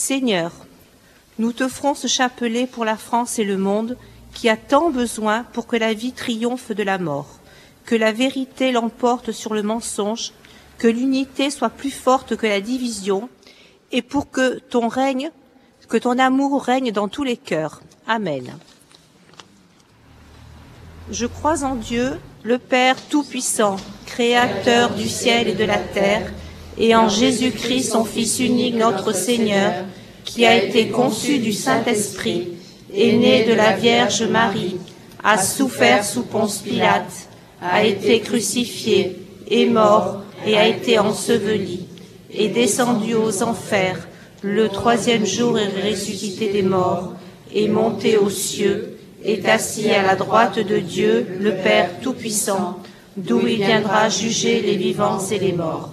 Seigneur, nous te ferons ce chapelet pour la France et le monde qui a tant besoin pour que la vie triomphe de la mort, que la vérité l'emporte sur le mensonge, que l'unité soit plus forte que la division, et pour que ton règne, que ton amour règne dans tous les cœurs. Amen. Je crois en Dieu, le Père Tout-Puissant, Créateur du ciel et de la terre, et en Jésus-Christ, son Fils unique, notre Seigneur, qui a été conçu du Saint-Esprit, est né de la Vierge Marie, a souffert sous Ponce Pilate, a été crucifié, est mort et a été enseveli, est descendu aux enfers, le troisième jour est ressuscité des morts, est monté aux cieux, est assis à la droite de Dieu, le Père Tout-Puissant, d'où il viendra juger les vivants et les morts.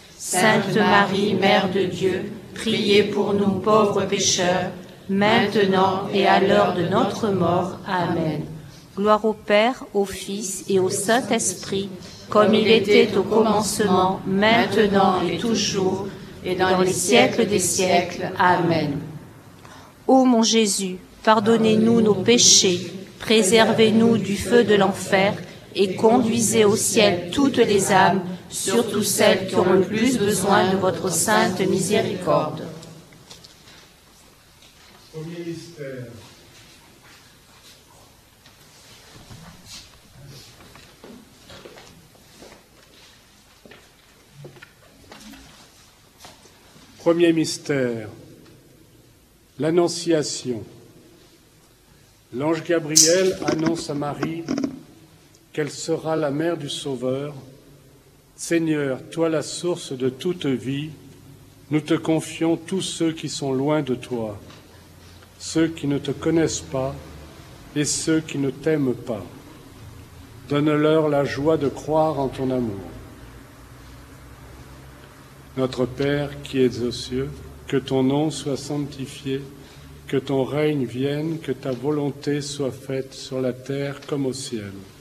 Sainte Marie, Mère de Dieu, priez pour nous pauvres pécheurs, maintenant et à l'heure de notre mort. Amen. Gloire au Père, au Fils et au Saint-Esprit, comme il était au commencement, maintenant et toujours, et dans les siècles des siècles. Amen. Ô mon Jésus, pardonnez-nous nos péchés, préservez-nous du feu de l'enfer, et conduisez au ciel toutes les âmes, surtout celles qui ont le plus besoin de votre sainte miséricorde. Premier mystère. Premier mystère, l'Annonciation. L'ange Gabriel annonce à Marie qu'elle sera la mère du Sauveur. Seigneur, toi la source de toute vie, nous te confions tous ceux qui sont loin de toi, ceux qui ne te connaissent pas et ceux qui ne t'aiment pas. Donne-leur la joie de croire en ton amour. Notre Père qui es aux cieux, que ton nom soit sanctifié, que ton règne vienne, que ta volonté soit faite sur la terre comme au ciel.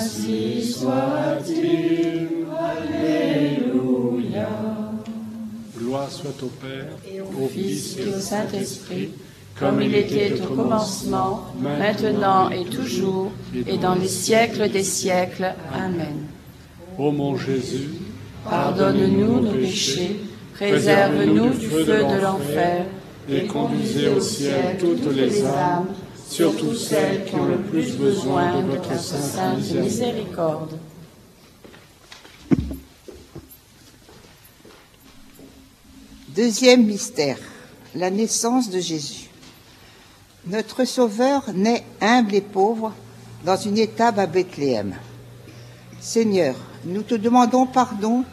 Ainsi soit-il. Alléluia. Gloire soit au Père, Et au Fils et au Saint-Esprit, comme il était au commencement, maintenant et toujours, et dans les siècles des siècles. Amen. Ô mon Jésus, Pardonne-nous nos péchés, préserve-nous du feu de l'enfer, et conduisez au ciel toutes les âmes, surtout celles qui ont le plus besoin de votre sainte miséricorde. Deuxième mystère, la naissance de Jésus. Notre Sauveur naît humble et pauvre dans une étable à Bethléem. Seigneur, nous te demandons pardon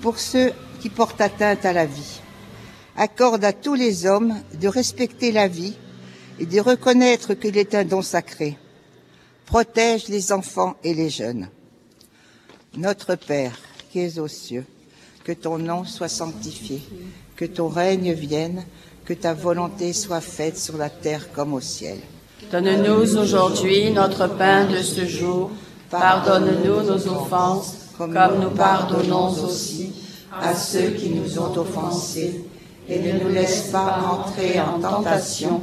pour ceux qui portent atteinte à la vie. Accorde à tous les hommes de respecter la vie et de reconnaître qu'il est un don sacré. Protège les enfants et les jeunes. Notre Père, qui es aux cieux, que ton nom soit sanctifié, que ton règne vienne, que ta volonté soit faite sur la terre comme au ciel. Donne-nous aujourd'hui notre pain de ce jour. Pardonne-nous nos offenses, comme nous pardonnons aussi à ceux qui nous ont offensés. Et ne nous laisse pas entrer en tentation,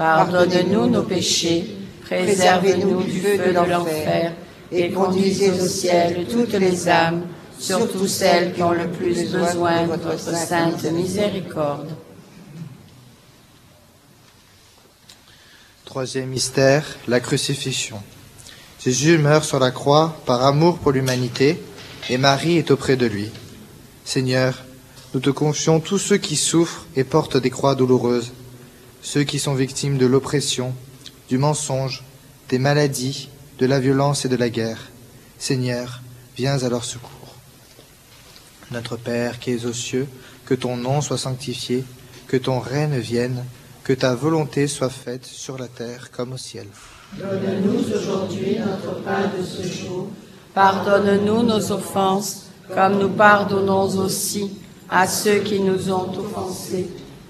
pardonne-nous nos péchés, préservez-nous du feu de l'enfer, et conduisez au ciel toutes les âmes, surtout celles qui ont le plus besoin de votre sainte miséricorde. Troisième mystère, la crucifixion. Jésus meurt sur la croix par amour pour l'humanité et Marie est auprès de lui. Seigneur, nous te confions tous ceux qui souffrent et portent des croix douloureuses, ceux qui sont victimes de l'oppression, du mensonge, des maladies, de la violence et de la guerre. Seigneur, viens à leur secours. Notre Père qui es aux cieux, que ton nom soit sanctifié, que ton règne vienne, que ta volonté soit faite sur la terre comme au ciel. Donne-nous aujourd'hui notre pain de ce jour. Pardonne-nous nos offenses, comme nous pardonnons aussi à ceux qui nous ont offensés.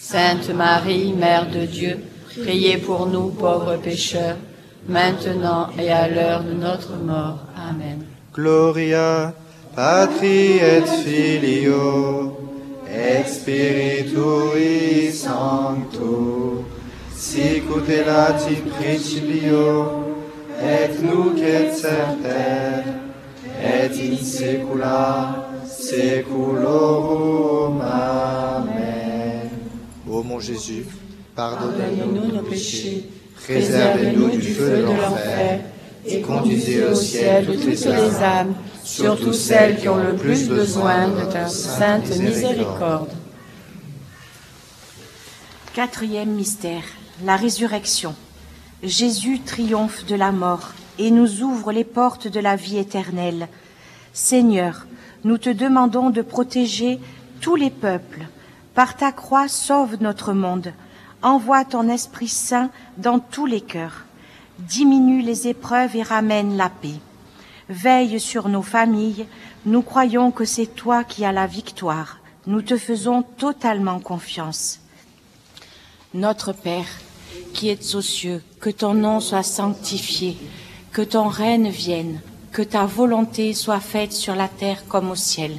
Sainte Marie, Mère de Dieu, priez pour nous pauvres pécheurs, maintenant et à l'heure de notre mort. Amen. Gloria Patri et Filio et Spiritui Sancto sic ut et nunc et et in saecula saeculorum. Amen. Ô mon Jésus, pardonnez-nous nos péchés, préservez-nous du feu de l'enfer et conduisez au ciel toutes les âmes, surtout celles qui ont le plus besoin de ta sainte miséricorde. Quatrième mystère, la résurrection. Jésus triomphe de la mort et nous ouvre les portes de la vie éternelle. Seigneur, nous te demandons de protéger tous les peuples. Par ta croix, sauve notre monde. Envoie ton Esprit Saint dans tous les cœurs. Diminue les épreuves et ramène la paix. Veille sur nos familles. Nous croyons que c'est toi qui as la victoire. Nous te faisons totalement confiance. Notre Père, qui es aux cieux, que ton nom soit sanctifié, que ton règne vienne, que ta volonté soit faite sur la terre comme au ciel.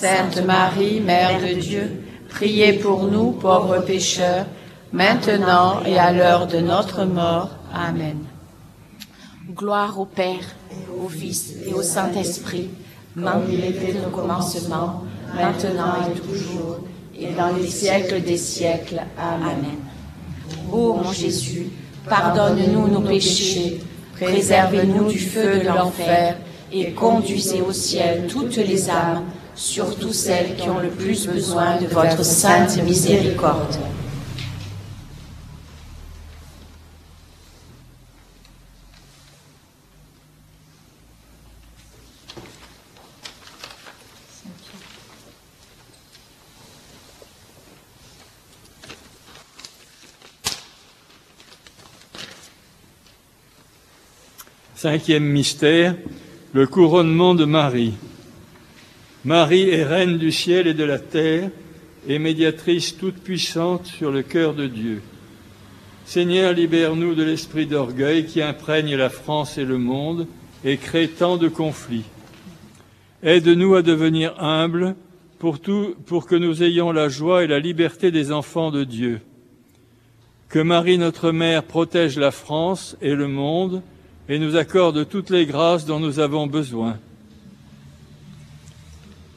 Sainte Marie, Mère de Dieu, priez pour nous pauvres pécheurs, maintenant et à l'heure de notre mort. Amen. Gloire au Père, au Fils et au Saint-Esprit, commencement, maintenant et toujours, et dans les siècles des siècles. Amen. Ô mon Jésus, pardonne-nous nos péchés, préserve-nous du feu de l'enfer, et conduisez au ciel toutes les âmes, surtout celles qui ont le plus besoin de votre sainte miséricorde. Cinquième mystère, le couronnement de Marie. Marie est reine du ciel et de la terre et médiatrice toute puissante sur le cœur de Dieu. Seigneur, libère-nous de l'esprit d'orgueil qui imprègne la France et le monde et crée tant de conflits. Aide-nous à devenir humbles pour, pour que nous ayons la joie et la liberté des enfants de Dieu. Que Marie, notre Mère, protège la France et le monde et nous accorde toutes les grâces dont nous avons besoin.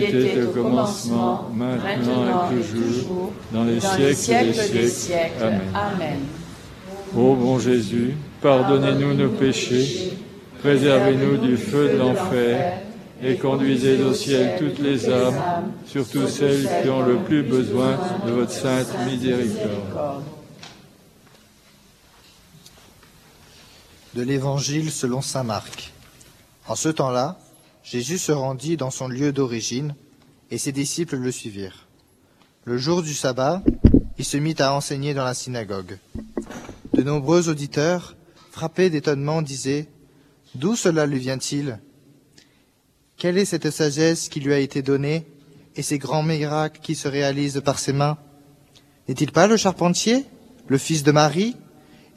il était au commencement, maintenant et toujours, dans les siècles des siècles. Amen. Ô bon Jésus, pardonnez-nous nos péchés, préservez-nous du feu de l'enfer, et conduisez au ciel toutes les âmes, surtout celles qui ont le plus besoin de votre sainte miséricorde. de l'Évangile selon saint Marc. En ce temps-là, Jésus se rendit dans son lieu d'origine, et ses disciples le suivirent. Le jour du sabbat, il se mit à enseigner dans la synagogue. De nombreux auditeurs, frappés d'étonnement, disaient D'où cela lui vient-il? Quelle est cette sagesse qui lui a été donnée et ces grands miracles qui se réalisent par ses mains? N'est-il pas le charpentier, le fils de Marie,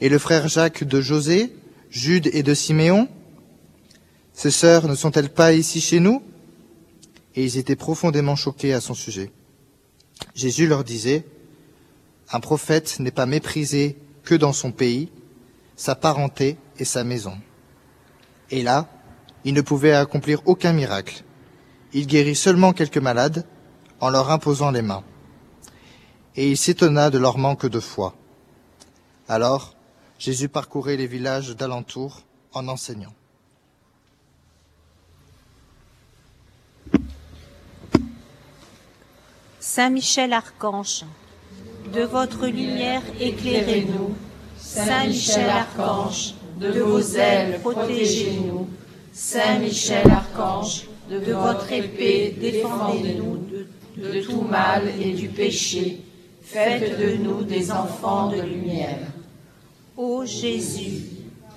et le frère Jacques de José, Jude et de Siméon? Ces sœurs ne sont-elles pas ici chez nous? Et ils étaient profondément choqués à son sujet. Jésus leur disait, Un prophète n'est pas méprisé que dans son pays, sa parenté et sa maison. Et là, il ne pouvait accomplir aucun miracle. Il guérit seulement quelques malades en leur imposant les mains. Et il s'étonna de leur manque de foi. Alors, Jésus parcourait les villages d'alentour en enseignant. Saint Michel Archange, de votre lumière éclairez-nous. Saint Michel Archange, de vos ailes protégez-nous. Saint Michel Archange, de votre épée défendez-nous de, tout mal et du péché. Faites de nous des enfants de lumière. Ô Jésus,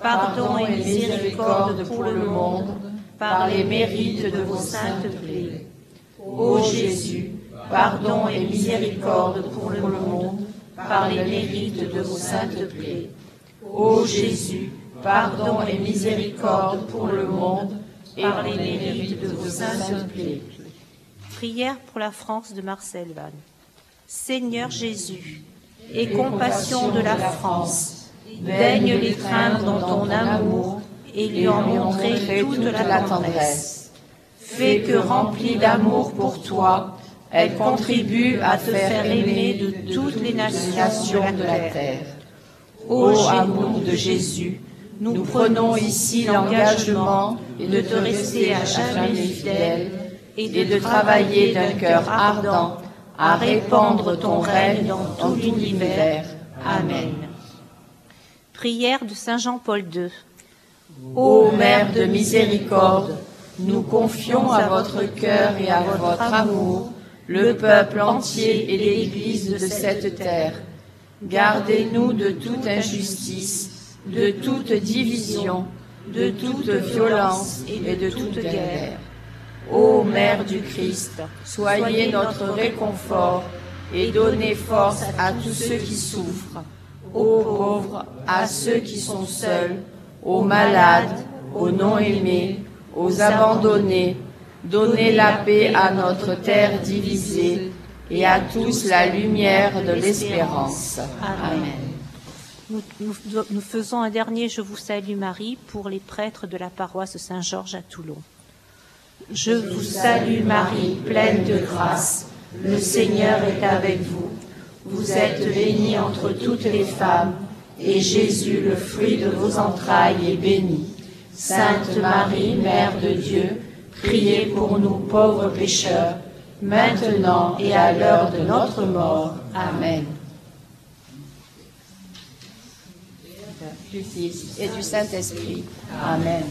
pardon et miséricorde pour le monde, par les mérites de vos saintes plaies. Ô Jésus, pardon et miséricorde pour le monde, par les mérites de vos saintes plaies. Ô Jésus, pardon et miséricorde pour le monde, par les mérites de vos saintes plaies. Prière pour la France de Marcel Van. Seigneur Jésus, aie compassion de la France, daigne l'étreindre dans ton amour et lui en montrer toute la tendresse. Fais que, remplie d'amour pour toi, elle contribue à te faire aimer de toutes les nations de la terre. Ô amour de Jésus, nous prenons ici l'engagement de te rester à jamais fidèle et de travailler d'un cœur ardent à répandre ton règne dans tout l'univers. Amen. Prière de Saint Jean-Paul II. Ô Mère de miséricorde, nous confions à votre cœur et à votre amour le peuple entier et l'Église de cette terre. Gardez-nous de toute injustice, de toute division, de toute violence et de toute guerre. Ô Mère du Christ, soyez notre réconfort et donnez force à tous ceux qui souffrent, aux pauvres, à ceux qui sont seuls, aux malades, aux non-aimés, aux abandonnés. Donnez la paix à notre terre divisée et à tous la lumière de l'espérance. Amen. Nous, nous- nous faisons un dernier Je vous salue Marie pour les prêtres de la paroisse Saint-Georges à Toulon. Je vous salue Marie, pleine de grâce. Le Seigneur est avec vous. Vous êtes bénie entre toutes les femmes, et Jésus, le fruit de vos entrailles, est béni. Sainte Marie, Mère de Dieu, priez pour nous pauvres pécheurs, maintenant et à l'heure de notre mort. Amen. Du Fils et du Saint-Esprit. Amen.